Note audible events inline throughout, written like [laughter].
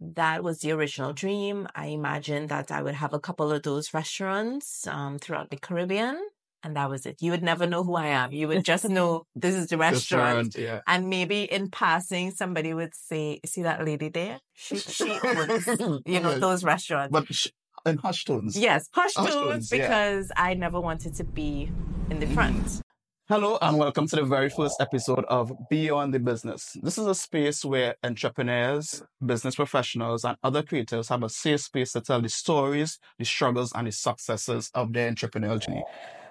that was the original dream. I imagined that I would have a couple of those restaurants um, throughout the Caribbean. And that was it. You would never know who I am. You would just know [laughs] this is the restaurant. Restaurant, yeah. And maybe in passing, somebody would say, see that lady there? She, she owns, [laughs] you know, those restaurants. But sh- in hush tones. yes, hush Hush tones tones, yeah. because I never wanted to be in the front. Hello and welcome to the very first episode of Beyond the Business. This is a space where entrepreneurs, business professionals, and other creators have a safe space to tell the stories, the struggles, and the successes of their entrepreneurial journey.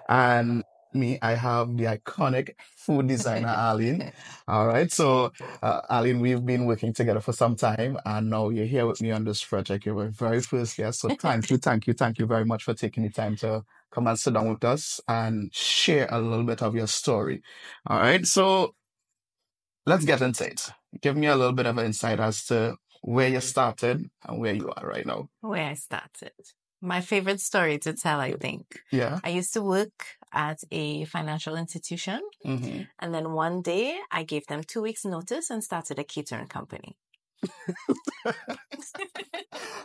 And me, I have the iconic food designer, [laughs] Arlene. All right. So, uh, Arlene, we've been working together for some time, and now you're here with me on this project. You're my very first guest. So, thank you, thank you, thank you very much for taking the time to come and sit down with us and share a little bit of your story. All right. So, let's get into it. Give me a little bit of an insight as to where you started and where you are right now. Where I started. My favorite story to tell, I think. Yeah. I used to work at a financial institution. hmm And then one day I gave them two weeks notice and started a catering company.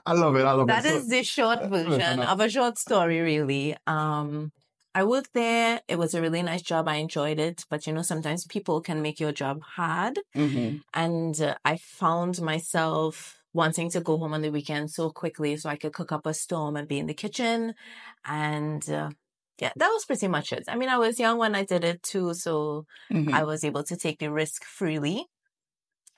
I love it. I love That it. is the short [laughs] version of a short story, really. Um, I worked there. It was a really nice job. I enjoyed it. But you know, sometimes people can make your job hard. hmm And uh, I found myself wanting to go home on the weekend so quickly so I could cook up a storm and be in the kitchen. And uh, yeah, that was pretty much it. I mean, I was young when I did it too. So hmm I was able to take the risk freely.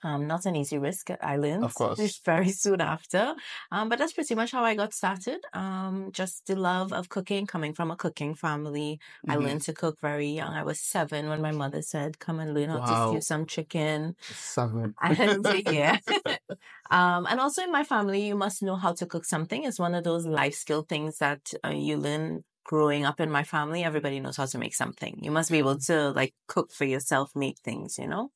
Um, not an easy risk. I learned Of course. [laughs] very soon after. Um, but that's pretty much how I got started. Um, just the love of cooking, coming from a cooking family. I Mhm. learned to cook very young. I was seven when my mother said, "Come and learn how to stew some chicken." Seven. [laughs] And yeah. [laughs] um, and also in my family, you must know how to cook something. It's one of those life skill things that uh, you learn growing up in my family. Everybody knows how to make something. You must be able to like cook for yourself, make things, you know?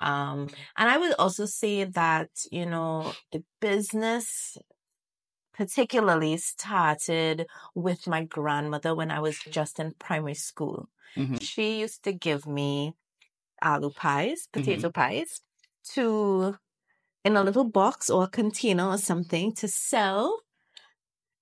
Um, and I would also say that, you know, the business particularly started with my grandmother when I was just in primary school. Mhm. She used to give me aloo pies, potato pies, to in a little box or a container or something to sell.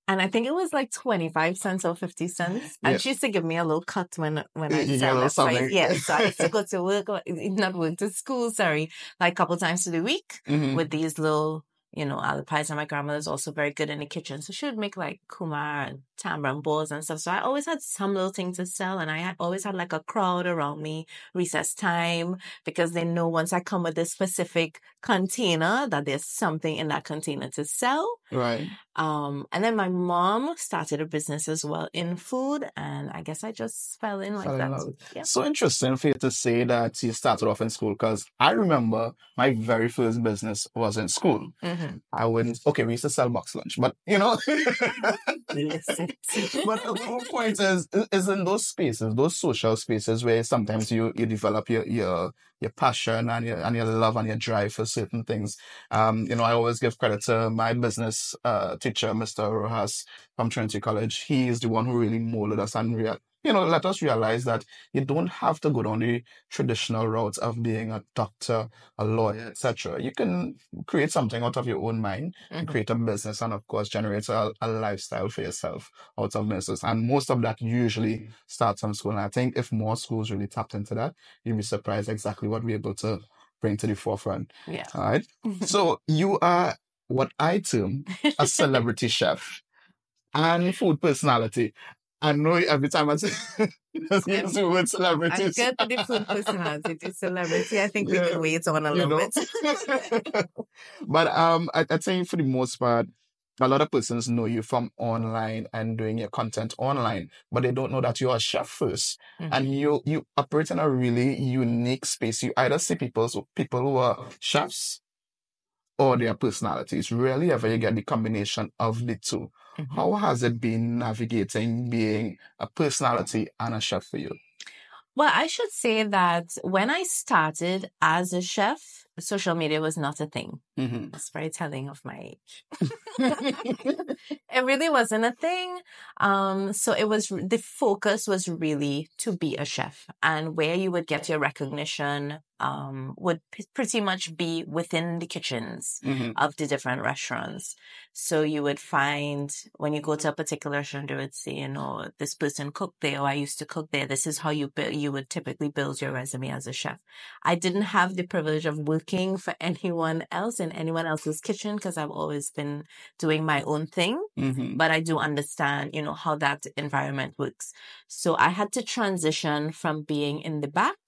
And I think it was like 25 cents or 50 cents. And Yeah. she used to give me a little cut when when I You get a sell it. So I- yeah, so I used to [laughs] go to work, not work, to school, sorry, like a couple times to the week Mhm. with these little, you know, aloo pies. And my grandmother's also very good in the kitchen. So she would make like kurma and tamarind balls and stuff. So I always had some little thing to sell. And I had always had like a crowd around me recess time because they know once I come with this specific container that there's something in that container to sell. Right. Um, and then my mom started a business as well in food. And I guess I just fell in like Fell that. love. Yeah. So interesting for you to say that you started off in school because I remember my very first business was in school. Mhm. I wouldn't, okay, we used to sell box lunch, but you know, [laughs] but the whole point is, is in those spaces, those social spaces where sometimes you, you develop your, your, your passion and your, and your love and your drive for certain things. Um, you know, I always give credit to my business, uh, teacher, Mr. Rojas from Trinity College. He is the one who really molded us and real, you know, let us realize that you don't have to go down the traditional route of being a doctor, a lawyer, etc. You can create something out of your own mind and Mhm. create a business and of course generate a, a lifestyle for yourself out of business. And most of that usually starts from school. And I think if more schools really tapped into that, you'd be surprised exactly what we're able to bring to the forefront. Yeah. All right. So you are what I term a [laughs] celebrity chef and food personality. I know every time I say [laughs] use the word celebrities. good with the personality, celebrity. I think we can wait on a little know. bit. [laughs] but um, I, I think for the most part, a lot of persons know you from online and doing your content online, but they don't know that you're a chef 1st Mhm. and you you operate in a really unique space. You either see people people who are chefs or their personalities. Rarely ever you get the combination of the two. Mhm. How has it been navigating being a personality and a chef for you? Well, I should say that when I started as a chef, social media was not a thing. hmm It's very telling of my age. [laughs] [laughs] it really wasn't a thing. Um, so it was the focus was really to be a chef, and where you would get your recognition um, would p- pretty much be within the kitchens hmm of the different restaurants. So you would find when you go to a particular restaurant, they would say, you know, this person cooked there, or I used to cook there. This is how you build, you would typically build your resume as a chef. I didn't have the privilege of working for anyone else in anyone else's kitchen because I've always been doing my own thing, hmm but I do understand, you know, how that environment works. So I had to transition from being in the back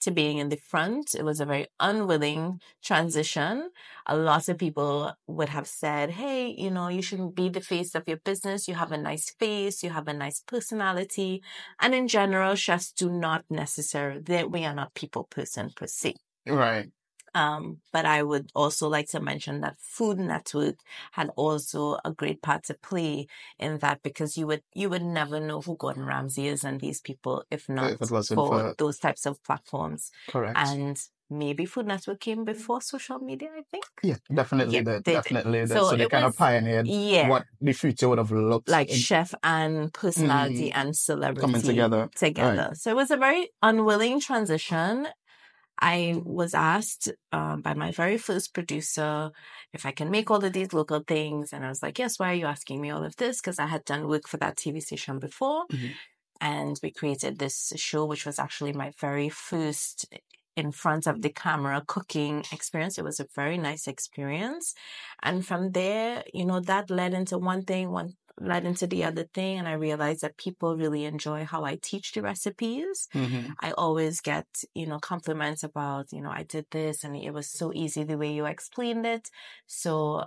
to being in the front. It was a very unwilling transition. A lot of people would have said, Hey, you know, you shouldn't be the face of your business. You have a nice face. You have a nice personality. And in general, chefs do not necessarily, we are not people person per se. Right. Um, but I would also like to mention that Food Network had also a great part to play in that because you would you would never know who Gordon Ramsay is and these people if not If for, for those types of platforms. correct. And maybe Food Network came before social media, I think. yeah, definitely. Yeah, they, they definitely. did. So So, they kind was- of pioneered Yeah. what the future would have looked like in- chef and personality and celebrity coming together. together. So it was a very unwilling transition. I was asked um, by my very first producer if I can make all of these local things. And I was like, yes, why are you asking me all of this? Because I had done work for that TV station before. Mhm. And we created this show, which was actually my very first in front of the camera cooking experience. It was a very nice experience. And from there, you know, that led into one thing, one led into the other thing. And I realized that people really enjoy how I teach the recipes. hmm I always get, you know, compliments about, you know, I did this and it was so easy the way you explained it. So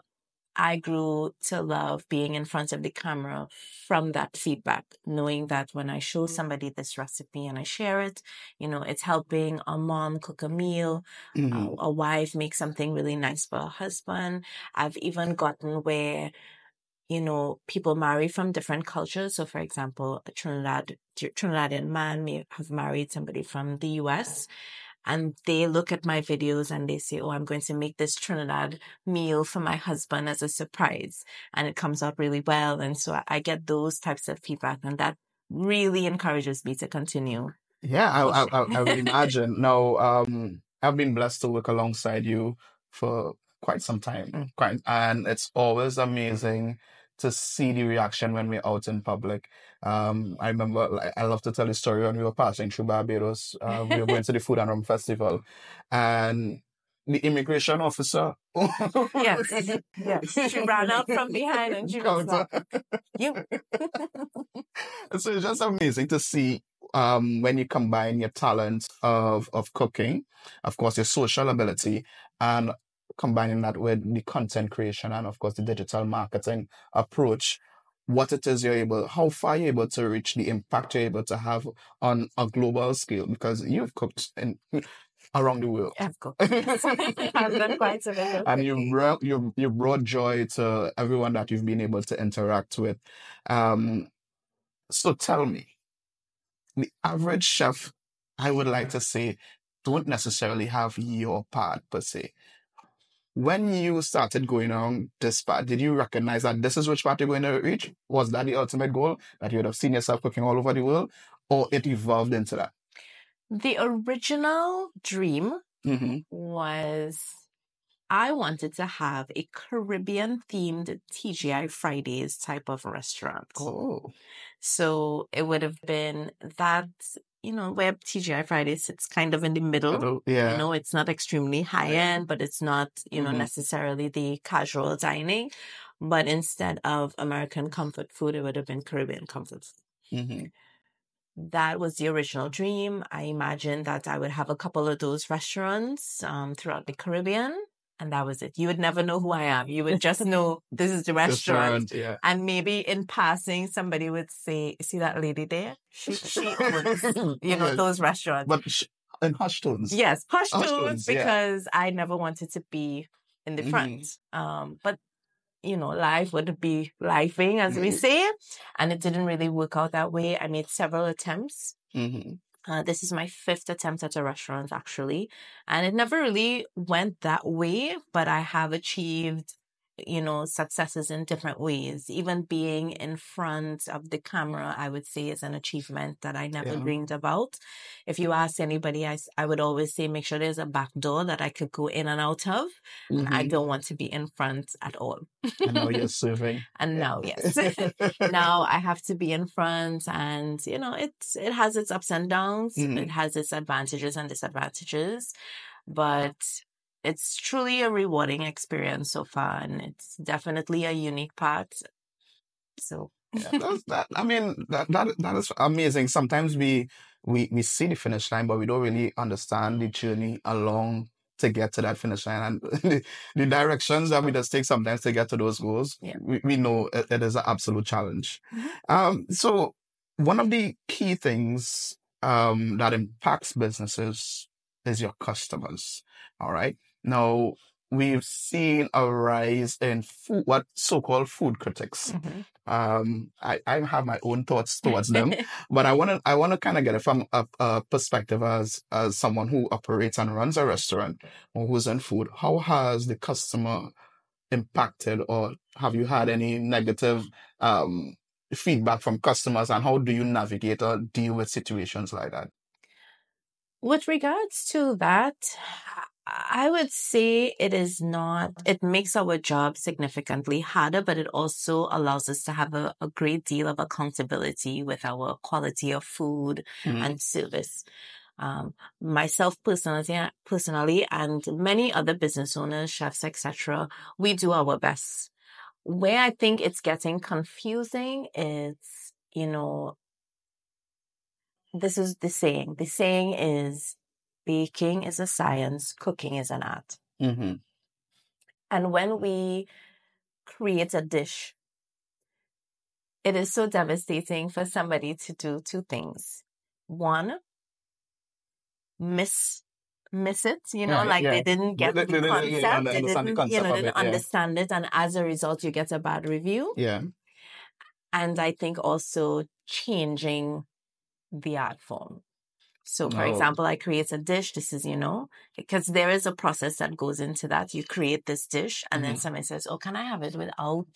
I grew to love being in front of the camera from that feedback, knowing that when I show somebody this recipe and I share it, you know, it's helping a mom cook a meal, hmm a, a wife make something really nice for her husband. I've even gotten where, you know, people marry from different cultures. So, for example, a Trinidad, Trinidadian man may have married somebody from the US and they look at my videos and they say, Oh, I'm going to make this Trinidad meal for my husband as a surprise. And it comes out really well. And so I, get those types of feedback and that really encourages me to continue. Yeah, I, I, I, I would [laughs] imagine. No, um, I've been blessed to work alongside you for quite some time, Mm. quite, and it's always amazing to see the reaction when we're out in public. Um, I remember, like, I love to tell the story when we were passing through Barbados. Uh, we were going to the Food and Rum Festival, and the immigration officer. [laughs] Yes, yes. She ran up from behind and she was like, You. [laughs] so it's just amazing to see um, when you combine your talent of of cooking, of course, your social ability, and combining that with the content creation and of course the digital marketing approach. What it is you're able, how far you're able to reach, the impact you're able to have on a global scale, because you've cooked in around the world. I've got [laughs] I've done quite a bit. and you've brought you you brought joy to everyone that you've been able to interact with. Um, so tell me, the average chef, I would like to say, don't necessarily have your part per se. When you started going on this path, did you recognize that this is which part you're going to reach? Was that the ultimate goal that you would have seen yourself cooking all over the world, or it evolved into that? The original dream Mm-hmm. was I wanted to have a Caribbean themed TGI Fridays type of restaurant. Oh, So it would have been that, you know, where TGI Fridays sits kind of in the middle. Yeah. You know, it's not extremely high end, but it's not, you know, Mhm. necessarily the casual dining. But instead of American comfort food, it would have been Caribbean comfort food. hmm That was the original dream. I imagined that I would have a couple of those restaurants um, throughout the Caribbean, and that was it. You would never know who I am. You would just know this is the restaurant. yeah. And maybe in passing, somebody would say, "See that lady there? She she owns, [coughs] you know, Yeah. those restaurants." But sh- in hushed tones. Yes, hush Hush tones tones, yeah. because I never wanted to be in the Mhm. front. Um, but you know, life would be lifing, as we Mhm. say, and it didn't really work out that way. I made several attempts. hmm Uh, this is my fifth attempt at a restaurant, actually. And it never really went that way, but I have achieved you know, successes in different ways. Even being in front of the camera, I would say is an achievement that I never Yeah. dreamed about. If you ask anybody, I, I would always say, make sure there's a back door that I could go in and out of. And I don't want to be in front at all. I know you're [laughs] serving. And now, yes. [laughs] [laughs] now I have to be in front and you know it's it has its ups and downs Mhm. it has its advantages and disadvantages but it's truly a rewarding experience so far and it's definitely a unique part so Yeah, that, I mean, that, that, that is amazing. Sometimes we, we, we see the finish line, but we don't really understand the journey along to get to that finish line and the, [laughs] the directions that we just take sometimes to get to those goals. Yeah. We, we know it, it is an absolute challenge. Mhm. Um, so one of the key things, um, that impacts businesses is your customers. All right. Now we've seen a rise in food, what so-called food critics. Mhm. Um, I, I have my own thoughts towards them, [laughs] but I want to I want to kind of get it from a, a perspective as as someone who operates and runs a restaurant or who's in food. How has the customer impacted, or have you had any negative um feedback from customers, and how do you navigate or deal with situations like that? With regards to that, I would say it is not, it makes our job significantly harder, but it also allows us to have a, a great deal of accountability with our quality of food Mhm. and service. Um, myself personally, personally, and many other business owners, chefs, etc., we do our best. Where I think it's getting confusing is, you know, this is the saying. The saying is baking is a science, cooking is an art. Mhm. And when we create a dish, it is so devastating for somebody to do two things. One, miss miss it, you know, Yeah, like yeah. they didn't get the they didn't, concept, yeah, they didn't, you concept know, didn't it, understand it, and as a result, you get a bad review. Yeah. And I think also changing the art form. So, for Oh. example, I create a dish. This is, you know, because there is a process that goes into that. You create this dish, and then Mhm. somebody says, "Oh, can I have it without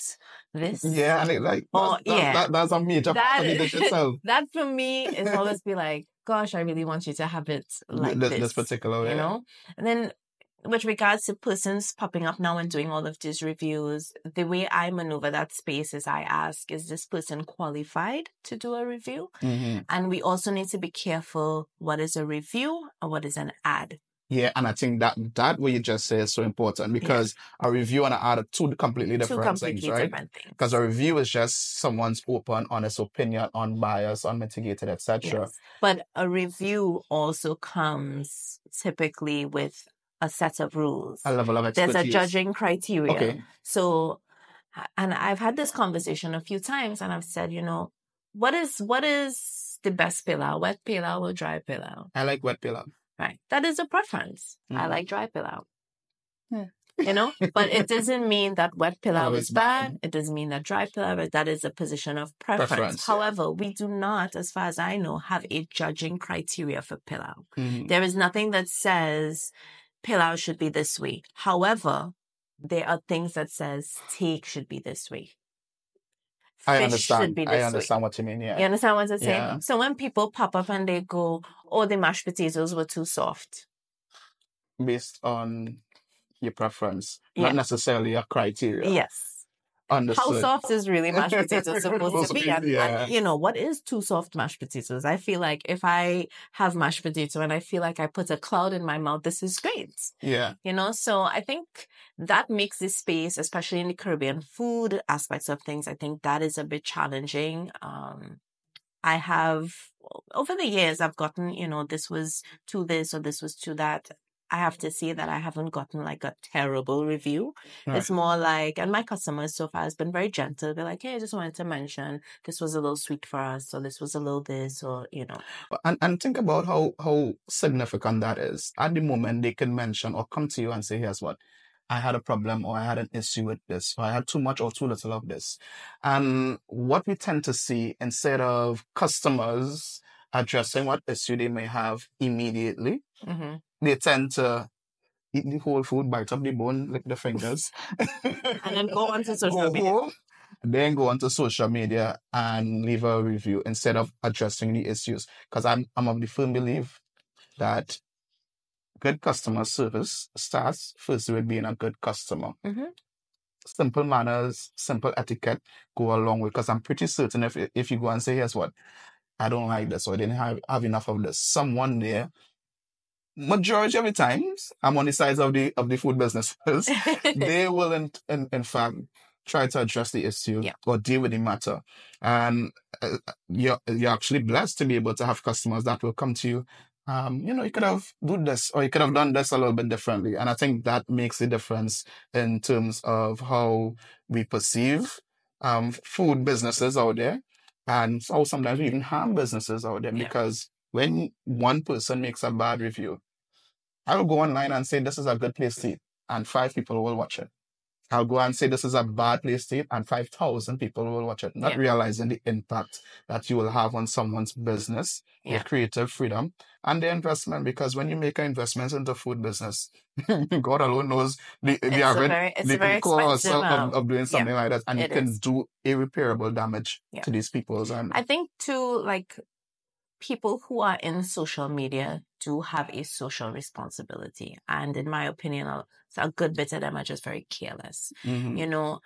this?" Yeah, and it, like Oh, that's, that's, yeah. that, that's a major That part of the dish itself. That for me is always be like, "Gosh, I really want you to have it like this, this." this particular way. you know and then with regards to persons popping up now and doing all of these reviews the way i maneuver that space is i ask is this person qualified to do a review Mhm. and we also need to be careful what is a review and what is an ad Yeah, and I think that that what you just said is so important because a review and an ad are two completely two different completely things, right? Because a review is just someone's open, honest opinion, unbiased, unmitigated, etc. Yes. but a review also comes typically with a set of rules A level of there's a judging criteria Okay. So, and I've had this conversation a few times, and I've said, you know, what is what is the best pilau, wet pilau or dry pilau? I like wet pilau. Right, that is a preference. I Mhm. like dry pilau. Yeah. You know, but it [laughs] doesn't mean that wet pilau is it's bad. bad. It doesn't mean that dry pilau. That is a position of preference. Preference. However, we do not, as far as I know, have a judging criteria for pilau. Mhm. There is nothing that says pilau should be this way. However, there are things that says steak should be this way. I Fish understand. should be I this way. understand what you mean. Yeah. You understand what I'm saying? Yeah. So when people pop up and they go, "Oh, the mashed potatoes were too soft," Based on your preference, Yeah. not necessarily your criteria. yes. Understood. How soft is really mashed potatoes supposed to [laughs] be? And, and, you know, what is too soft mashed potatoes? I feel like if I have mashed potato and I feel like I put a cloud in my mouth, this is great. Yeah. You know, so I think that makes this space, especially in the Caribbean food aspects of things, I think that is a bit challenging. Um, I have over the years, I've gotten, you know, this was to this or this was to that. I have to say that I haven't gotten like a terrible review. Right. It's more like, and my customers so far has been very gentle. They're like, hey, I just wanted to mention this was a little sweet for us, or this was a little this, or, you know. And and think about how how significant that is. At the moment, they can mention or come to you and say, "Here's what." I had a problem or I had an issue with this, or I had too much or too little of this. And what we tend to see instead of customers addressing what issue they may have immediately, hmm they tend to eat the whole food, bite up the bone, lick the fingers, [laughs] And then go onto [laughs] social go media. home, then go onto social media and leave a review instead of addressing the issues. Because I'm I'm of the firm belief that good customer service starts first with being a good customer. hmm Simple manners, simple etiquette go a long way. Because I'm pretty certain if if you go and say, here's what, I don't like this or I didn't have, have enough of this, someone there, majority of the times, I'm on the sides of the of the food business first. [laughs] they will in, in in fact try to address the issue Yeah. or deal with the matter. And uh, you're you're actually blessed to be able to have customers that will come to you. Um, you know, you could have done this or you could have done this a little bit differently. And I think that makes a difference in terms of how we perceive um food businesses out there and so sometimes we even harm businesses out there Yeah. because when one person makes a bad review, I will go online and say this is a good place to eat, and five people will watch it. I'll go and say this is a bad place to eat, and 5,000 people will watch it, not Yeah. realizing the impact that you will have on someone's business, Yeah. their creative freedom, and their investment. Because when you make an investment into food business, [laughs] God alone knows the, It's the average very, the very cost of, of, of doing yeah, something like that, and you it can is. do irreparable damage Yeah. to these people's and I think too, like people who are in social media do have a social responsibility, and in my opinion, a, a good bit of them are just very careless. Mhm. You know,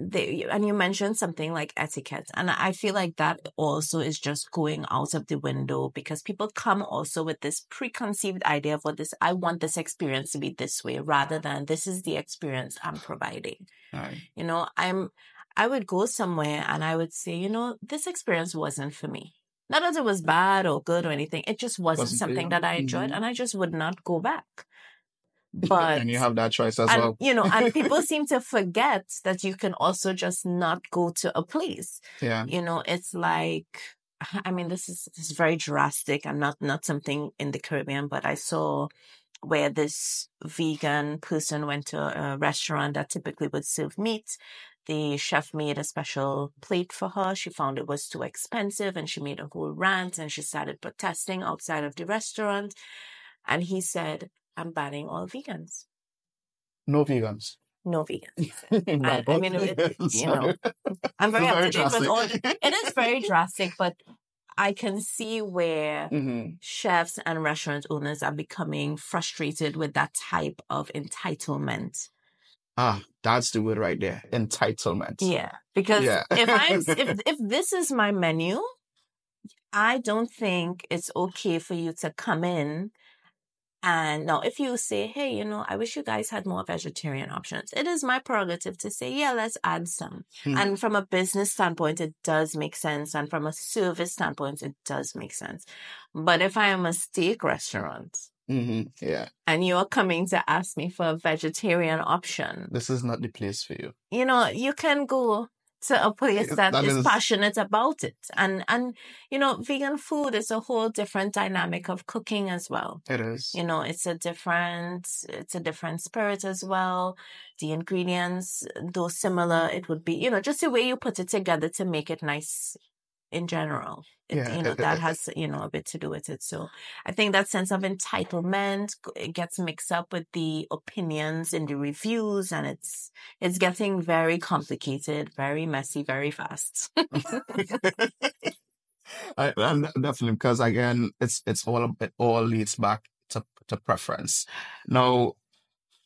they and you mentioned something like etiquette, and I feel like that also is just going out of the window because people come also with this preconceived idea of what this I want this experience to be this way, rather than this is the experience I'm providing. Right. You know, I'm I would go somewhere and I would say, you know, this experience wasn't for me. Not that it was bad or good or anything. It just wasn't Wasn't something that I enjoyed Mhm. and I just would not go back. [laughs] But and you have that choice as and well. you know, and people [laughs] seem to forget that you can also just not go to a place. Yeah. You know, it's like [sighs] I mean, this is this is very drastic and not not something in the Caribbean, but I saw where this vegan person went to a restaurant that typically would serve meat. The chef made a special plate for her. She found it was too expensive and she made a whole rant and she started protesting outside of the restaurant. And he said, I'm banning all vegans. No vegans. No vegans. [laughs] My I mean, it- [laughs] you know, I'm very It's up very to date with all. drastic. It is very [laughs] drastic, but I can see where Mhm. chefs and restaurant owners are becoming frustrated with that type of entitlement. Ah, that's the word right there. Entitlement. Yeah, because Yeah. if I if [laughs] if this is my menu, I don't think it's okay for you to come in and now if you say, "Hey, you know, I wish you guys had more vegetarian options," it is my prerogative to say, "Yeah, let's add some." Hmm. And from a business standpoint, it does make sense, and from a service standpoint, it does make sense. But if I am a steak restaurant Mhm. Yeah. and you're coming to ask me for a vegetarian option, This is not the place for you. you know, you can go to a place that that is, is- passionate about it. And and you know, vegan food is a whole different dynamic of cooking as well. It is. You know, it's a different it's a different spirit as well. The ingredients, though similar, it would be, you know, just the way you put it together to make it nice in general. It, Yeah, you uh, know, it- that it- has, you know, a bit to do with it. So I think that sense of entitlement it gets mixed up with the opinions in the reviews and it's it's getting very complicated, very messy, very fast. [laughs] I, and definitely because again, it's it's all it all leads back to to preference. Now,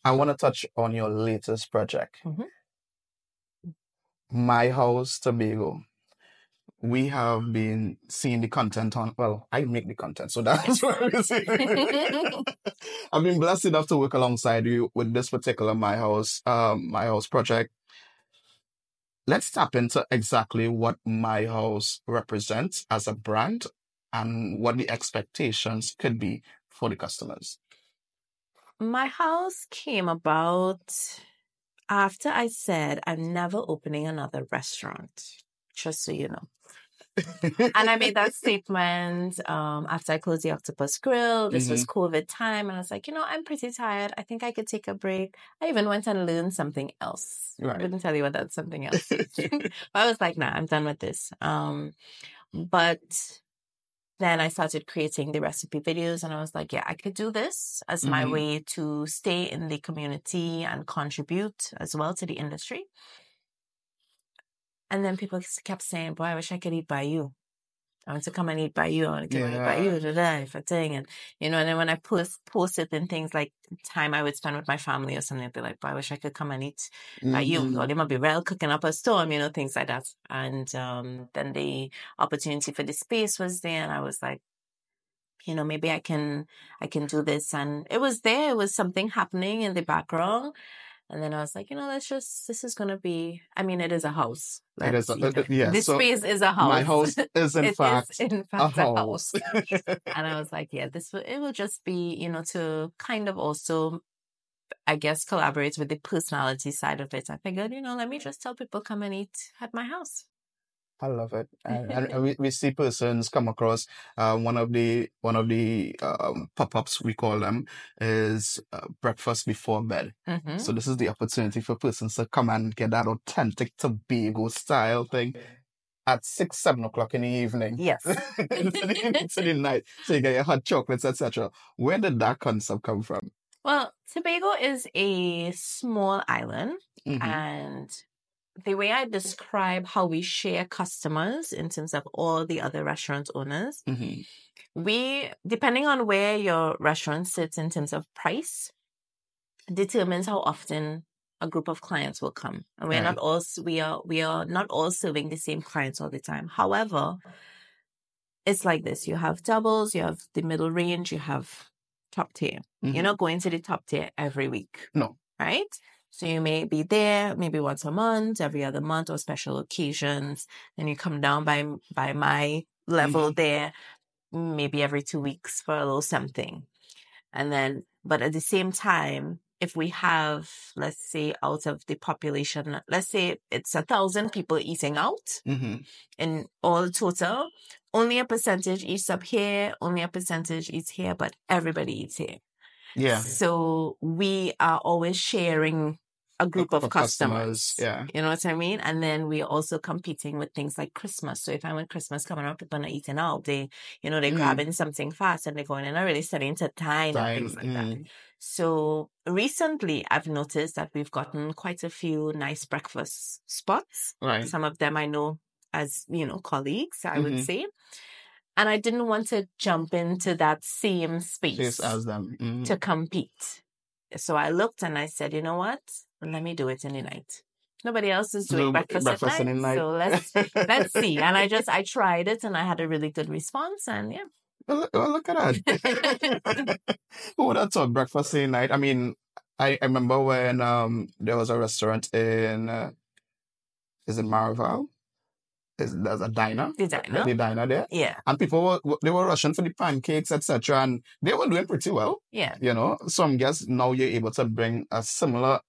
I want to touch on your latest project, Mhm. My House Tobago. We have been seeing the content on. Well, I make the content, so [laughs] that's where we see. [laughs] [laughs] I've been blessed enough to work alongside you with this particular My House, um, My House project. Let's tap into exactly what My House represents as a brand and what the expectations could be for the customers. My house came about after I said I'm never opening another restaurant, just so you know. And I made [laughs] that statement um, after I closed the Octopus Grill. This was COVID time, and I was like, you know, I'm pretty tired. I think I could take a break. I even went and learned something else. Right. I wouldn't tell you what that something [laughs] else. is. [laughs] but I was like, nah, I'm done with this. Um, but then I started creating the recipe videos and I was like, yeah, I could do this as my Mhm. way to stay in the community and contribute as well to the industry. And then people kept saying, boy, I wish I could eat by you. I want to come and eat by you. I want to come and eat by Yeah. you today for thing. And, you know, and then when I post, post it in things like time I would spend with my family or something, I'd be like, boy, I wish I could come and eat by you. Or they might be real cooking up a storm, you know, things like that. And um, then the opportunity for the space was there, and I was like, you know, maybe I can, I can do this. And it was there. It was something happening in the background. And then I was like, you know, let's just, this is going to be, I mean, it is a house. It is a- you know, yeah, This so space is a house. My house is [laughs] in It is fact in a fact a house. [laughs] and I was like, yeah, this will, it will just be, you know, to kind of also, I guess, collaborate with the personality side of it. I figured, you know, let me just tell people come and eat at my house. I love it, and, and [laughs] we, we see persons come across. Uh, one of the one of the um, pop ups we call them is uh, breakfast before bed. hmm So this is the opportunity for persons to come and get that authentic Tobago style thing at six, seven o'clock in the evening. Yes. [laughs] into, the, [laughs] into the night. So you get your hot chocolates, etc. Where did that concept come from? Well, Tobago is a small island, Mhm. and the way I describe how we share customers in terms of all the other restaurant owners, Mhm. we depending on where your restaurant sits in terms of price determines how often a group of clients will come and we're not all we are we are not all serving the same clients all the time however it's like this you have doubles you have the middle range you have top tier Mhm. you're not going to the top tier every week No. right so you may be there maybe once a month every other month or special occasions then you come down by by my level there maybe every two weeks for a little something. And then, but at the same time, if we have, let's say, out of the population, let's say it's a thousand people eating out Mhm. in all total, only a percentage eats up here, only a percentage eats here, but everybody eats here. Yeah. So we are always sharing a group of For customers. Yeah. You know what I mean? And then we're also competing with things like Christmas. So if I want Christmas coming up, people are not eating out. They, you know, they're Mm. grabbing something fast and they're going and not really studying to time and things like that. mm. So recently I've noticed that we've gotten quite a few nice breakfast spots. Right. Some of them I know as, you know, colleagues, I would Mhm. say. And I didn't want to jump into that same space as them. Mhm. to compete. So I looked and I said, you know what? Let me do it in the night. Nobody else is doing Do breakfast, breakfast at night, night. so let's [laughs] let's see. And I just I tried it and I had a really good response. And yeah, Well, look at that. [laughs] [laughs] Who would have thought breakfast in the night? I mean, I, I remember when um there was a restaurant in uh, is it Maraval? Is there's a diner? I know? The diner there. Yeah, And people were they were rushing for the pancakes, etc. And they were doing pretty well, yeah. you know. So I guess now you're able to bring a similar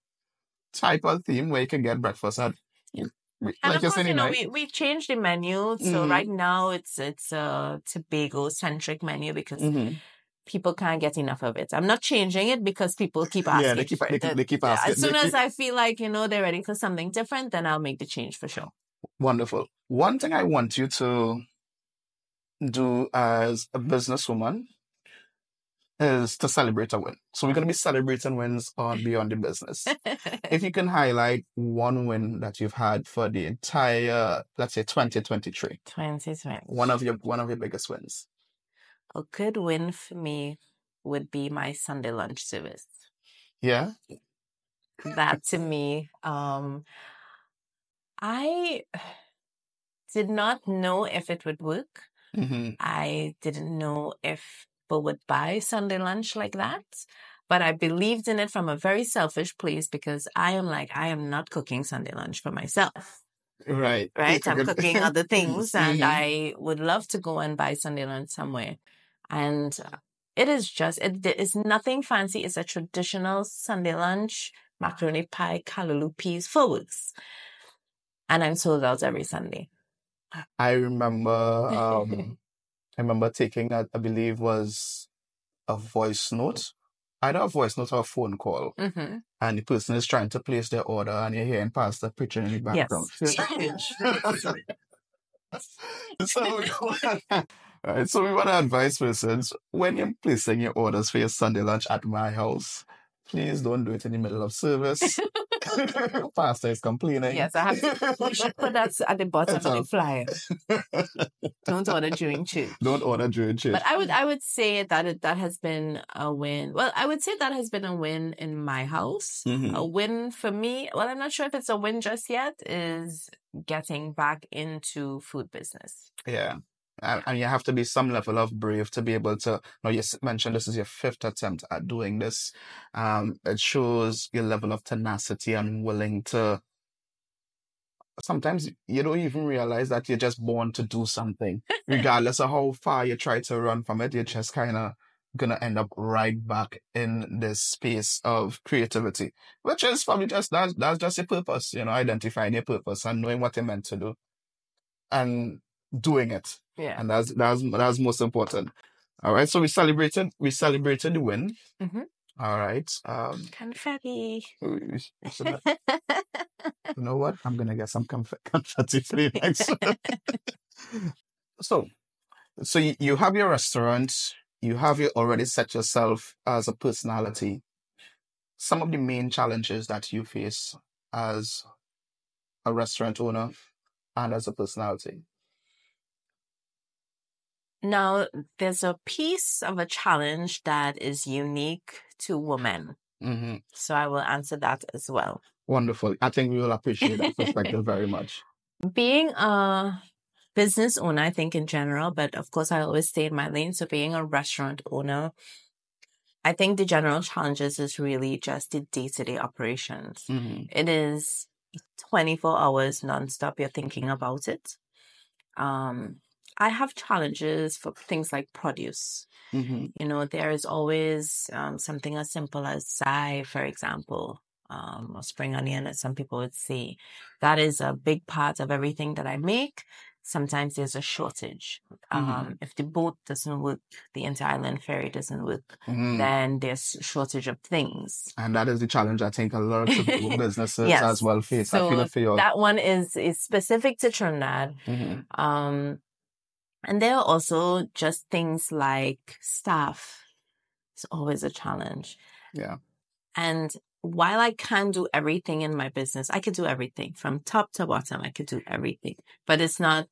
type of theme where you can get breakfast at Yeah. like And of course, you know, night. we we changed the menu. So Mhm. right now it's it's a Tobago centric menu because Mhm. people can't get enough of it. I'm not changing it because people keep asking Yeah, they keep for they, it. keep- they keep asking. As soon they as I feel like you know they're ready for something different, then I'll make the change for sure. Wonderful. One thing I want you to do as a businesswoman is to celebrate a win. So we're going to be celebrating wins on Beyond the Business. if you can highlight one win that you've had for the entire, let's say 2023, 2020. one of your one of your biggest wins. A good win for me would be my Sunday lunch service. Yeah. That to me, um, I [sighs] did not know if it would work. hmm I didn't know if people would buy Sunday lunch like that. But I believed in it from a very selfish place because I am like, I am not cooking Sunday lunch for myself, Right. [laughs] right? I'm cooking other things and Mhm. I would love to go and buy Sunday lunch somewhere. And it is just, it is nothing fancy. It's a traditional Sunday lunch, macaroni pie, callaloo peas. And I'm sold out every Sunday. I remember um I remember taking that, I believe was a voice note, either a voice note or a phone call, hmm and the person is trying to place their order, and you're hearing pastor preaching in the background. Yes. background. [laughs] so All [laughs] right, so we want to advise persons when you're placing your orders for your Sunday lunch at my house, please don't do it in the middle of service. [laughs] [laughs] Pastor is complaining. Yes, I have. To, we should put that at the bottom of the [laughs] flyer. Don't order during church. Don't order during church. But I would, I would say that it, that has been a win. Well, I would say that has been a win in my house. Mhm. A win for me. Well, I'm not sure if it's a win just yet. Is getting back into food business. Yeah. And, and you have to be some level of brave to be able to. Now, you mentioned this is your fifth attempt at doing this. Um, it shows your level of tenacity and willing to. Sometimes you don't even realize that you're just born to do something, regardless of how far you try to run from it. You're just kind of gonna end up right back in this space of creativity, which is probably just that's that's just your purpose, you know, identifying your purpose and knowing what you're meant to do, and doing it Yeah. and that's that's that's most important. All right, so we celebrated we celebrated the win. Mhm. All right. Um, Confetti. we- we [laughs] you know what? I'm gonna get some conf- [laughs] confetti for the next one. [laughs] so, so you, you have your restaurant. You have you already set yourself as a personality. Some of the main challenges that you face as a restaurant owner and as a personality. Now, there's a piece of a challenge that is unique to women. hmm So I will answer that as well. Wonderful. I think we will appreciate that perspective [laughs] very much. Being a business owner, I think in general, but of course I always stay in my lane. So being a restaurant owner, I think the general challenges is really just the day to day operations. Mhm. It is 24 hours nonstop. You're thinking about it. Um, I have challenges for things like produce. Mhm. You know, there is always um, something as simple as sai, for example, um, or spring onion, as some people would say. That is a big part of everything that I make. Sometimes there's a shortage. Mhm. Um, if the boat doesn't work, the inter-island ferry doesn't work, Mhm. then there's shortage of things. And that is the challenge I think a lot of [laughs] businesses Yes. as well face. I feel So it for you. That one is is specific to Trinidad. Mhm. Um, and there are also just things like staff. It's always a challenge. Yeah. And while I can do everything in my business, I could do everything from top to bottom. I could do everything, but it's not,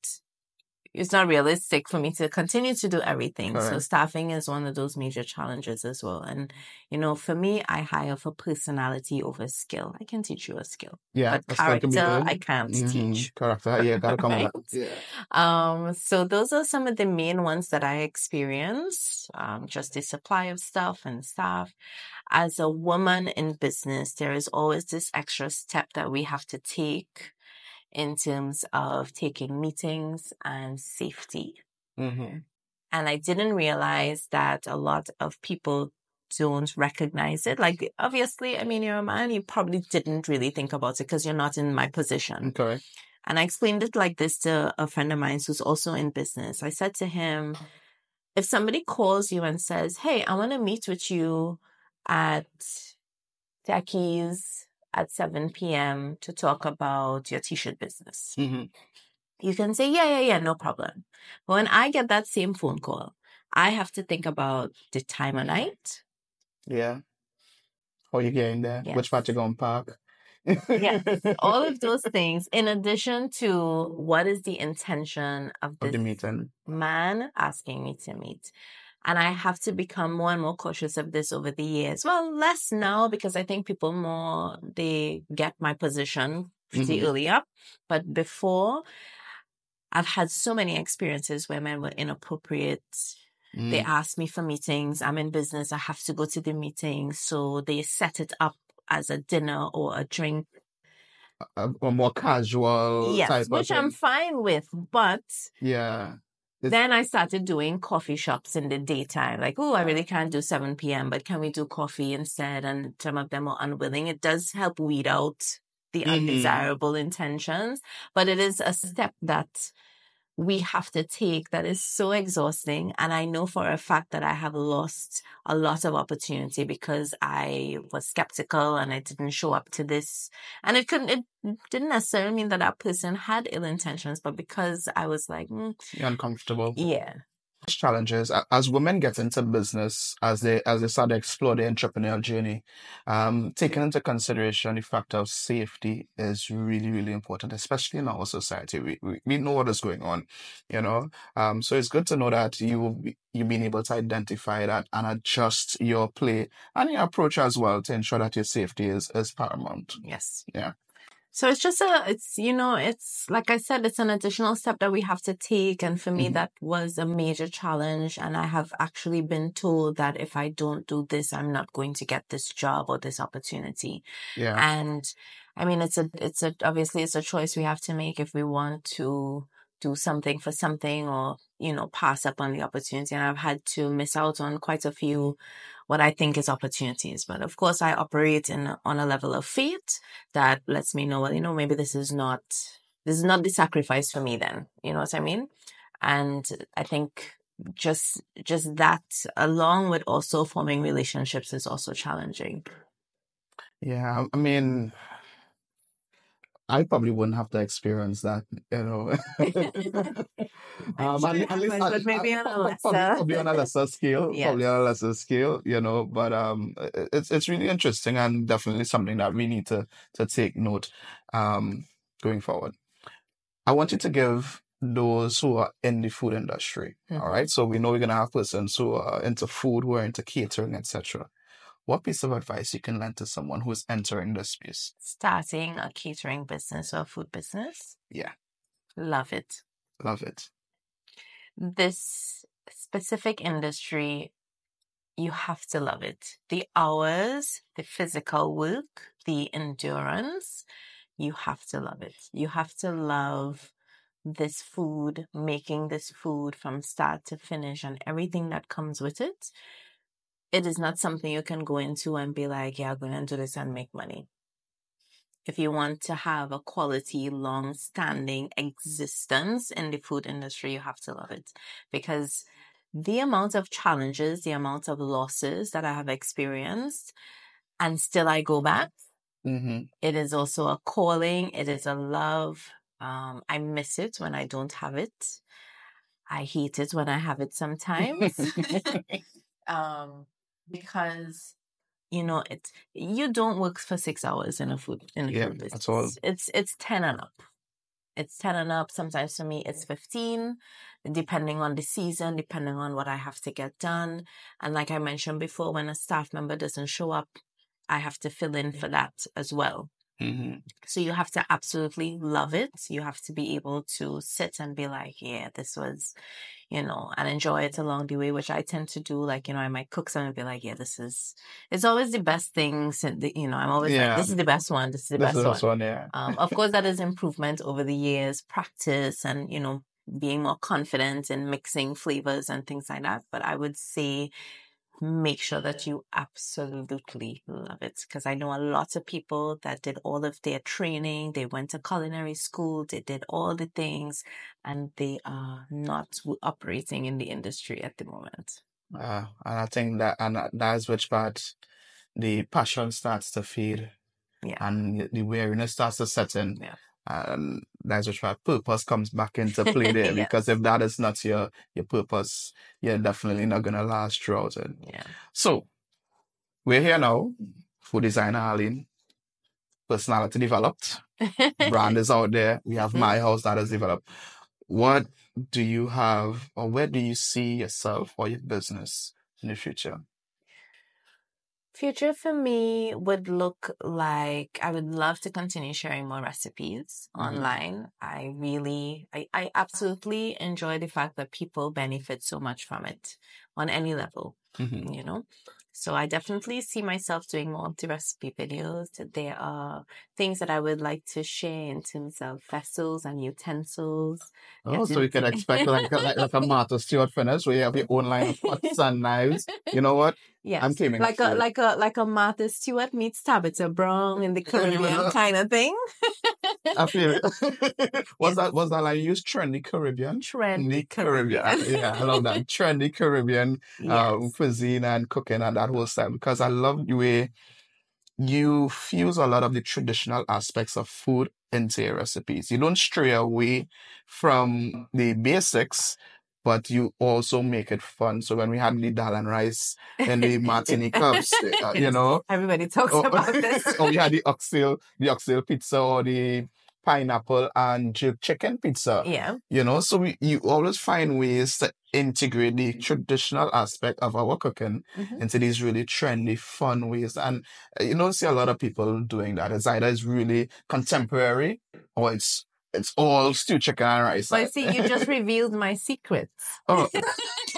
it's not realistic for me to continue to do everything. So staffing is one of those major challenges as well. And, you know, for me, I hire for personality over skill. I can teach you a skill, Yeah. but can character. I can't Mhm. teach. Character. Yeah, gotta [laughs] come Right? Yeah. Um, so those are some of the main ones that I experience. Um, just the supply of stuff and staff. As a woman in business, there is always this extra step that we have to take in terms of taking meetings and safety. Mhm. And I didn't realize that a lot of people don't recognize it. Like, obviously, I mean, you're a man, you probably didn't really think about it because you're not in my position. Correct. And I explained it like this to a friend of mine who's also in business. I said to him, if somebody calls you and says, Hey, I want to meet with you at Techies at 7 p.m. to talk about your t-shirt business. Mhm. You can say, yeah, yeah, yeah, no problem. But when I get that same phone call, I have to think about the time of night. Yeah. How you getting there? Yes. Which part you gonna park? Yes. All of those [laughs] things, in addition to what is the intention of of the meeting. man asking me to meet. And I have to become more and more cautious of this over the years. Well, less now because I think people more, they get my position pretty Mhm. early up. But before, I've had so many experiences where men were inappropriate. They Mm. ask me for meetings. I'm in business. I have to go to the meeting. So they set it up as a dinner or a drink. a, a more casual yes, which I'm fine with. But Yeah. It's- then I started doing coffee shops in the daytime. Like, oh, I really can't do 7 p.m., but can we do coffee instead? And some of them are unwilling. It does help weed out the Mhm. undesirable intentions, but it is a step that we have to take that is so exhausting. And I know for a fact that I have lost a lot of opportunity because I was skeptical and I didn't show up to this. And it couldn't, it didn't necessarily mean that that person had ill intentions, but because I was like, mm, You're uncomfortable. yeah. Challenges as women get into business as they as they start to explore their entrepreneurial journey um taking into consideration the factor of safety is really really important especially in our society we, we, we know what is going on you know um so it's good to know that you you've been able to identify that and adjust your play and your approach as well to ensure that your safety is is paramount Yes. Yeah. So it's just a, it's, you know, it's like I said, it's an additional step that we have to take. And for me, Mhm. that was a major challenge. And I have actually been told that if I don't do this, I'm not going to get this job or this opportunity. yeah And I mean, it's a, it's a, obviously it's a choice we have to make if we want to do something for something or, you know, pass up on the opportunity. And I've had to miss out on quite a few, what I think is opportunities. But of course, I operate in, on a level of faith that lets me know, well, you know, maybe this is not, this is not the sacrifice for me then. You know what I mean? And I think just, just that along with also forming relationships is also challenging. Yeah, I mean, I probably wouldn't have to experience that, you know. [laughs] [laughs] Um, sure at, at least, happens, at, but maybe at- on a probably, lesser. probably on a lesser scale, Yes. probably on a lesser scale, you know. But um, it's it's really interesting and definitely something that we need to to take note um going forward. I want you to give those who are in the food industry, all Mhm. right? So we know we're gonna have persons who are into food, who are into catering, etc. What piece of advice you can lend to someone who's entering this space? starting a catering business or food business. Yeah. Love it. Love it. This specific industry, you have to love it. The hours, the physical work, the endurance, you have to love it. You have to love this food, making this food from start to finish and everything that comes with it. It is not something you can go into and be like, yeah, I'm going to do this and make money if you want to have a quality, long standing existence in the food industry, you have to love it because the amount of challenges, the amount of losses that I have experienced, and still I go back. Mm-hmm. It is also a calling. It is a love. Um, I miss it when I don't have it. I hate it when I have it sometimes. [laughs] [laughs] um, because you know it you don't work for six hours in a food in a Yeah, food business. that's all. It's it's ten and up. It's ten and up. Sometimes for me it's fifteen, depending on the season, depending on what I have to get done. And like I mentioned before, when a staff member doesn't show up, I have to fill in for that as well. Mm-hmm. So you have to absolutely love it. You have to be able to sit and be like, yeah, this was, you know, and enjoy it along the way, which I tend to do. Like, you know, I might cook something and be like, yeah, this is, it's always the best thing. You know, I'm always Yeah. like, this is the best one. This is the This best is one. one, yeah. Um, of course, that is [laughs] improvement over the years, practice, and you know, being more confident in mixing flavors and things like that. But I would say, make sure that you absolutely love it, because I know a lot of people that did all of their training, they went to culinary school, they did all the things, and they are not operating in the industry at the moment. Uh, and I think that, and that's which part the passion starts to fade Yeah. and the weariness starts to set in. Yeah. And that's which part purpose comes back [laughs] into play there because if that is not your, your purpose, you're definitely not going to last throughout it. Yeah. So we're here now. Food designer Arlene, personality developed, brand is out there. We have Mhm. my house that is developed. What do you have, or where do you see yourself or your business in the future? Future for me would look like I would love to continue sharing more recipes Mhm. online. I really, I, I absolutely enjoy the fact that people benefit so much from it on any level, Mhm. you know? So I definitely see myself doing more of recipe videos. There are things that I would like to share in terms of vessels and utensils. Oh, so we can expect like, like, like a [laughs] Martha Stewart finish where you have your own line of pots and knives. You know what? Yes. I'm claiming like a like a like a [laughs] Martha Stewart meets Tabitha Brown in the Caribbean kind of thing. I feel [laughs] it. [laughs] was that was that like you use trendy Caribbean? Trendy Trendy Caribbean. yeah, I love that. Trendy Caribbean um, cuisine and cooking and that whole style because I love the way you fuse a lot of the traditional aspects of food into your recipes. You don't stray away from the basics, but you also make it fun. So when we had the dal and rice and the martini cups, uh, [laughs] you know, Everybody talks or, about this. [laughs] we had the oxtail, the oxtail pizza or the pineapple and jerk chicken pizza. yeah. You know, so we, you always find ways to integrate the traditional aspect of our cooking Mhm. into these really trendy, fun ways. And uh, you don't see a lot of people doing that. It's either it's really contemporary or it's it's all stew chicken rice. But see, you just revealed my secrets. [laughs] oh. [laughs]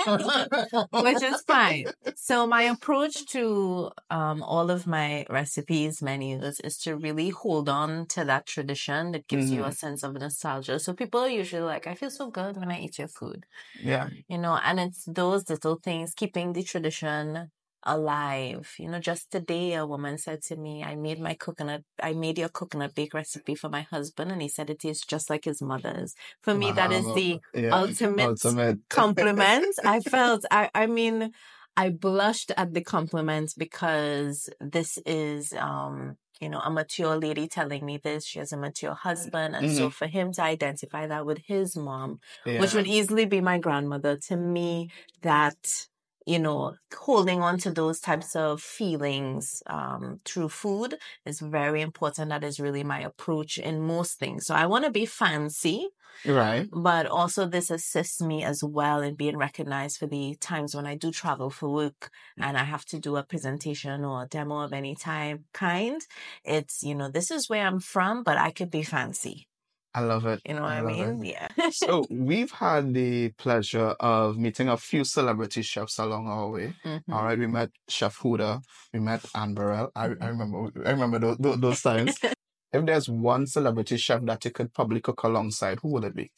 [laughs] which is fine. So my approach to um, all of my recipes, menus, is to really hold on to that tradition that gives you a sense of nostalgia. So people are usually like, I feel so good when I eat your food, yeah. you know, and it's those little things, keeping the tradition alive. You know, just today a woman said to me, I made my coconut, I made your coconut bake recipe for my husband and he said it tastes just like his mother's. For me, that is the Yeah. ultimate Ultimate. compliment. I [laughs] felt, I, I mean, I blushed at the compliment because this is, um, you know, a mature lady telling me this. She has a mature husband. And so for him to identify that with his mom, Yeah. which would easily be my grandmother, to me, that, you know, holding on to those types of feelings um, through food is very important. That is really my approach in most things. So I want to be fancy right. but also this assists me as well in being recognized for the times when I do travel for work and I have to do a presentation or a demo of any time kind. It's, you know, this is where I'm from, but I could be fancy. I love it. You know what I, it. mean? Yeah. So [laughs] we've had the pleasure of meeting a few celebrity chefs along our way. Mhm. All right, we met Chef Huda, we met Anne Burrell. I, Mm-hmm. I remember, I remember those, those, those times. [laughs] if there's one celebrity chef that you could probably cook alongside, who would it be?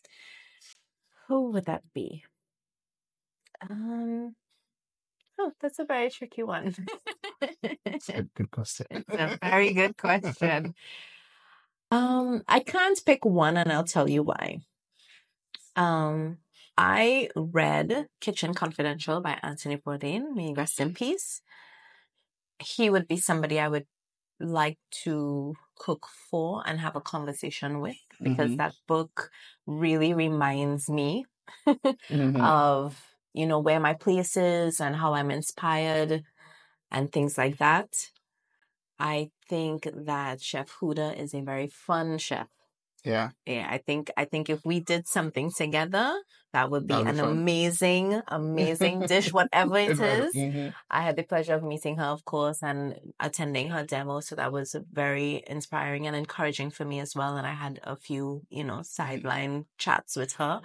Who would that be? Um, oh, that's a very tricky one. Good question. [laughs] It's a very good question. Um, I can't pick one and I'll tell you why. Um, I read Kitchen Confidential by Anthony Bourdain. May rest in peace. He would be somebody I would like to cook for and have a conversation with because Mhm. that book really reminds me [laughs] Mhm. of you know where my place is and how I'm inspired and things like that. I think that Chef Huda is a very fun chef. yeah. Yeah, I think I think if we did something together, that would be an be amazing, amazing dish, whatever it [laughs] is. Mhm. I had the pleasure of meeting her, of course, and attending her demo. So that was very inspiring and encouraging for me as well. And I had a few, you know, sideline chats with her.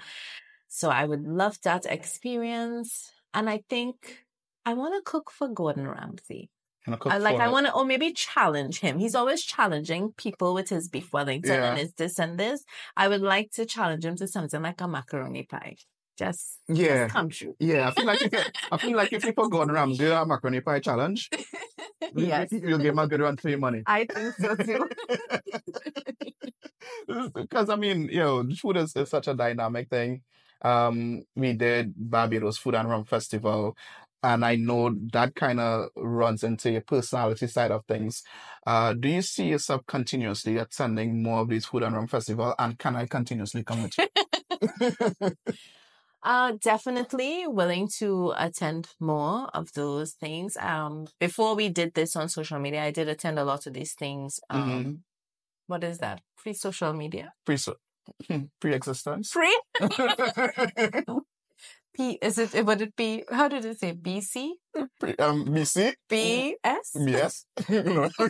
So I would love that experience. And I think I want to cook for Gordon Ramsay. Can I cook I like, I want to, or maybe challenge him. He's always challenging people with his beef Wellington Yeah. and his this and this. I would like to challenge him to something like a macaroni pie. Just, Yeah. just come true. Yeah, I feel like if [laughs] I feel like if you put Gordon Ramsay a macaroni pie challenge, [laughs] yes. you'll give him a good run for your money. I think so too. [laughs] Because I mean, you know, food is, is such a dynamic thing. Um, we did Barbados Food and Rum Festival, and I know that kind of runs into your personality side of things. Uh, do you see yourself continuously attending more of these food and rum festival, and can I continuously come with you? [laughs] Uh, definitely willing to attend more of those things. Um, before we did this on social media, I did attend a lot of these things. Um, Mhm. what is that? Free social media? Pre pre-existence. Free? [laughs] [laughs] P, is it, would it be, how did it say? BC? Um, BC. BS? [laughs] No. [laughs]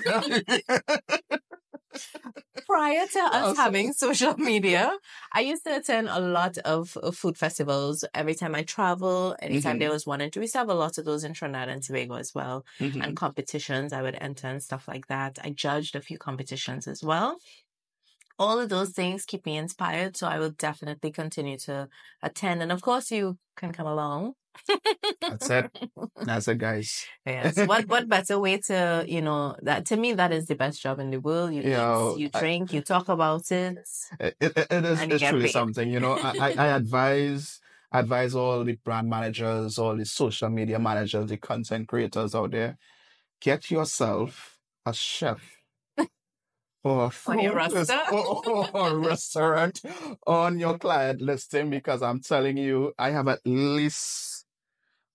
Prior to [laughs] us Awesome. having social media, I used to attend a lot of, of food festivals. Every time I travel, anytime Mhm. there was one, and we used to have a lot of those in Trinidad and Tobago as well. Mhm. and competitions I would enter and stuff like that. I judged a few competitions as well. All of those things keep me inspired, so I will definitely continue to attend. And of course, you can come along. That's it. [laughs] That's it, guys. Yes. what what better way to you know that to me that is the best job in the world. You Yo, eat, you I- drink, you talk about it. It, it, it is it's truly paid. something, you know. I, I, I [laughs] advise advise all the brand managers, all the social media managers, the content creators out there, get yourself a chef for a [laughs] On food your roster? or, or- or restaurant on your client listing because I'm telling you, I have at least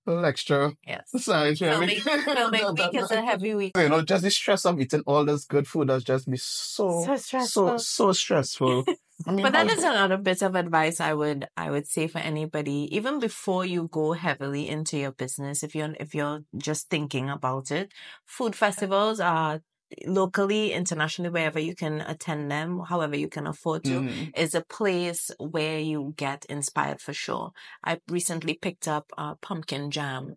extra. Yes. Sorry, Filming, [laughs] filming week is a heavy week. You know, just the stress of eating all this good food has just be so So so stressful. so stressful. [laughs] I mean, But that is another bit of advice I would I would say for anybody, even before you go heavily into your business, if you're if you're just thinking about it, food festivals are locally, internationally, wherever you can attend them, however you can afford to, Mhm. is a place where you get inspired for sure. I recently picked up uh, pumpkin jam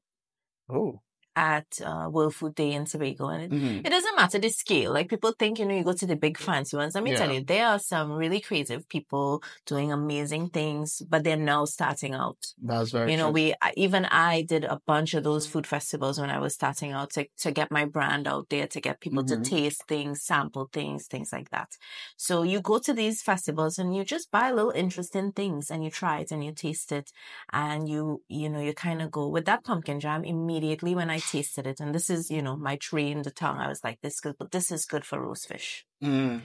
Oh. At uh, World Food Day in Tobago, and it, Mhm. it doesn't matter the scale. Like people think, you know, you go to the big fancy ones. Let me tell you, there are some really creative people doing amazing things, but they're now starting out. That's very You know, true. we even I did a bunch of those food festivals when I was starting out to to get my brand out there, to get people Mhm. to taste things, sample things, things like that. So you go to these festivals and you just buy little interesting things and you try it and you taste it and you you know you kind of go with that pumpkin jam immediately when I tasted it and this is you know my tree in the tongue. I was like this good, but this is good for roast fish. Mm.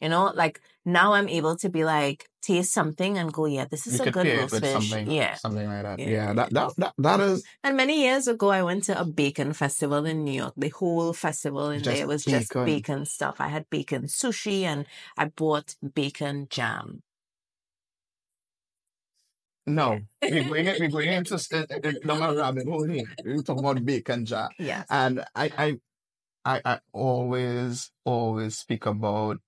You know, like now I'm able to be like taste something and go, yeah, this is You a good roast fish. something, Yeah. something like that. Yeah. Yeah, that, that that that is And many years ago, I went to a bacon festival in New York. The whole festival in there was just bacon. bacon stuff. I had bacon sushi and I bought bacon jam. No. We're going we're going into down a rabbit hole here. We're talking about bacon jar. Yes. And I, I, I, I always, always speak about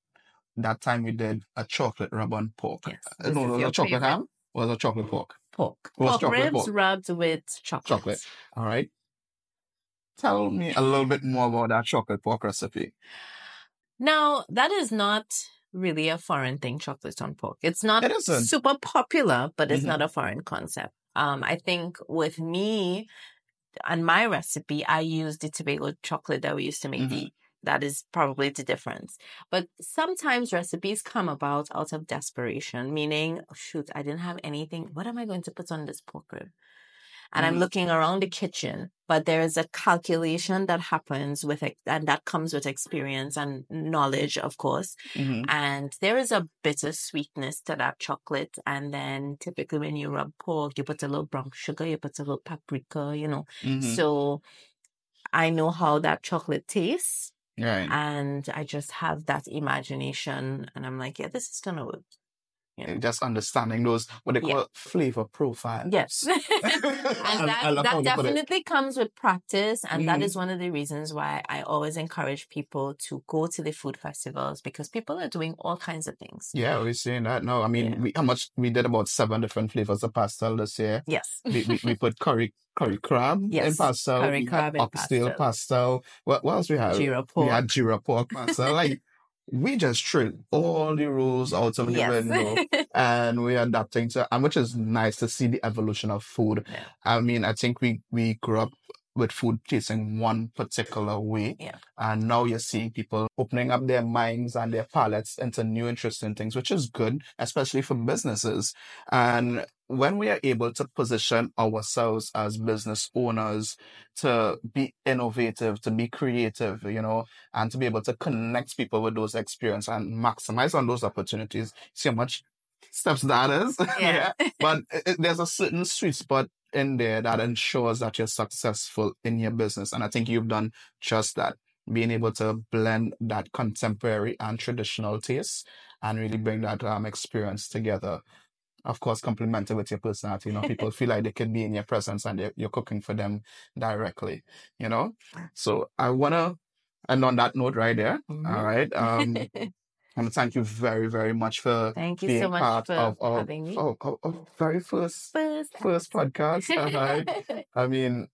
that time we did a chocolate rub on pork. Yes. Uh, no, it was a chocolate favorite. ham. Was a chocolate pork. Pork. was Pork ribs pork. rubbed with chocolate. Chocolate. All right. Tell me a little bit more about that chocolate pork recipe. Now, that is not really a foreign thing, chocolate on pork. It's not It super popular, but it's Mhm. not a foreign concept. Um, I think with me and my recipe, I use the Tobago chocolate that we used to make Mhm. That is probably the difference. But sometimes recipes come about out of desperation, meaning, oh, shoot, I didn't have anything. What am I going to put on this pork rib? And I'm Mhm. looking around the kitchen, but there is a calculation that happens with it, and that comes with experience and knowledge, of course. Mhm. And there is a bitter sweetness to that chocolate. And then typically when you rub pork, you put a little brown sugar, you put a little paprika, you know. Mhm. So I know how that chocolate tastes Right. and I just have that imagination and I'm like, yeah, this is gonna work. Just understanding those what they Yeah. call flavor profile. Yes. [laughs] [laughs] and that, I that you put it. definitely comes with practice. And that Mhm. is one of the reasons why I always encourage people to go to the food festivals because people are doing all kinds of things. Yeah, we're seeing that now. I mean, Yeah. we how much we did about seven different flavors of pastelle this year. Yes. We we, we put curry curry crab in pastelle. curry crab in pastelle. pastelle. What, what else we have? Geera We pork. had geera pork pastelle. like [laughs] we just threw all the rules out of the window. [laughs] And we're adapting to and which is nice to see the evolution of food. Yeah. I mean, I think we we grew up with food tasting one particular way. Yeah. And now you're seeing people opening up their minds and their palates into new interesting things, which is good, especially for businesses. And when we are able to position ourselves as business owners to be innovative, to be creative, you know, and to be able to connect people with those experiences and maximize on those opportunities, see how much steps that is. [laughs] Yeah. But it, it- there's a certain sweet spot in there that ensures that you're successful in your business. And I think you've done just that, being able to blend that contemporary and traditional taste and really bring that um, experience together. Of course, complemented with your personality. You know, people feel like they can be in your presence and you're, cooking for them directly, you know? So I want to, and on that note right there, Mhm. all right, um, I want to thank you very, very much for Thank you being so much part for of our, having me. oh, oh, oh, very first First, first podcast. alright. [laughs] I mean,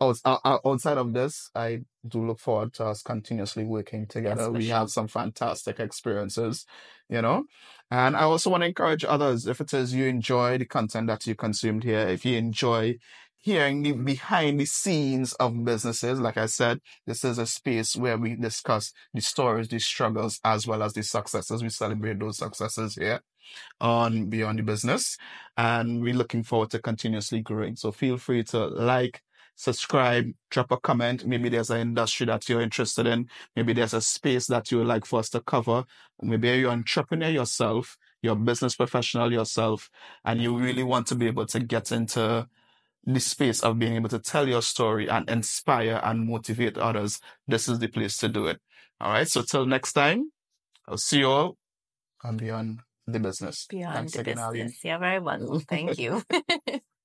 outs- ou- ou- outside of this, I do look forward to us continuously working together. for we sure. have some fantastic experiences, you know. And I also want to encourage others, if it is you enjoy the content that you consumed here, if you enjoy hearing the behind the scenes of businesses, like I said, this is a space where we discuss the stories, the struggles, as well as the successes. We celebrate those successes here on Beyond the Business. And we're looking forward to continuously growing. So feel free to like, subscribe, drop a comment. Maybe there's an industry that you're interested in. Maybe there's a space that you would like for us to cover. Maybe you're an entrepreneur yourself, you're a business professional yourself, and you really want to be able to get into the space of being able to tell your story and inspire and motivate others. This is the place to do it. All right. So till next time, I'll see you all on Beyond the Business. Beyond Thanks the again, business. You're very welcome. Thank you. [laughs] [laughs]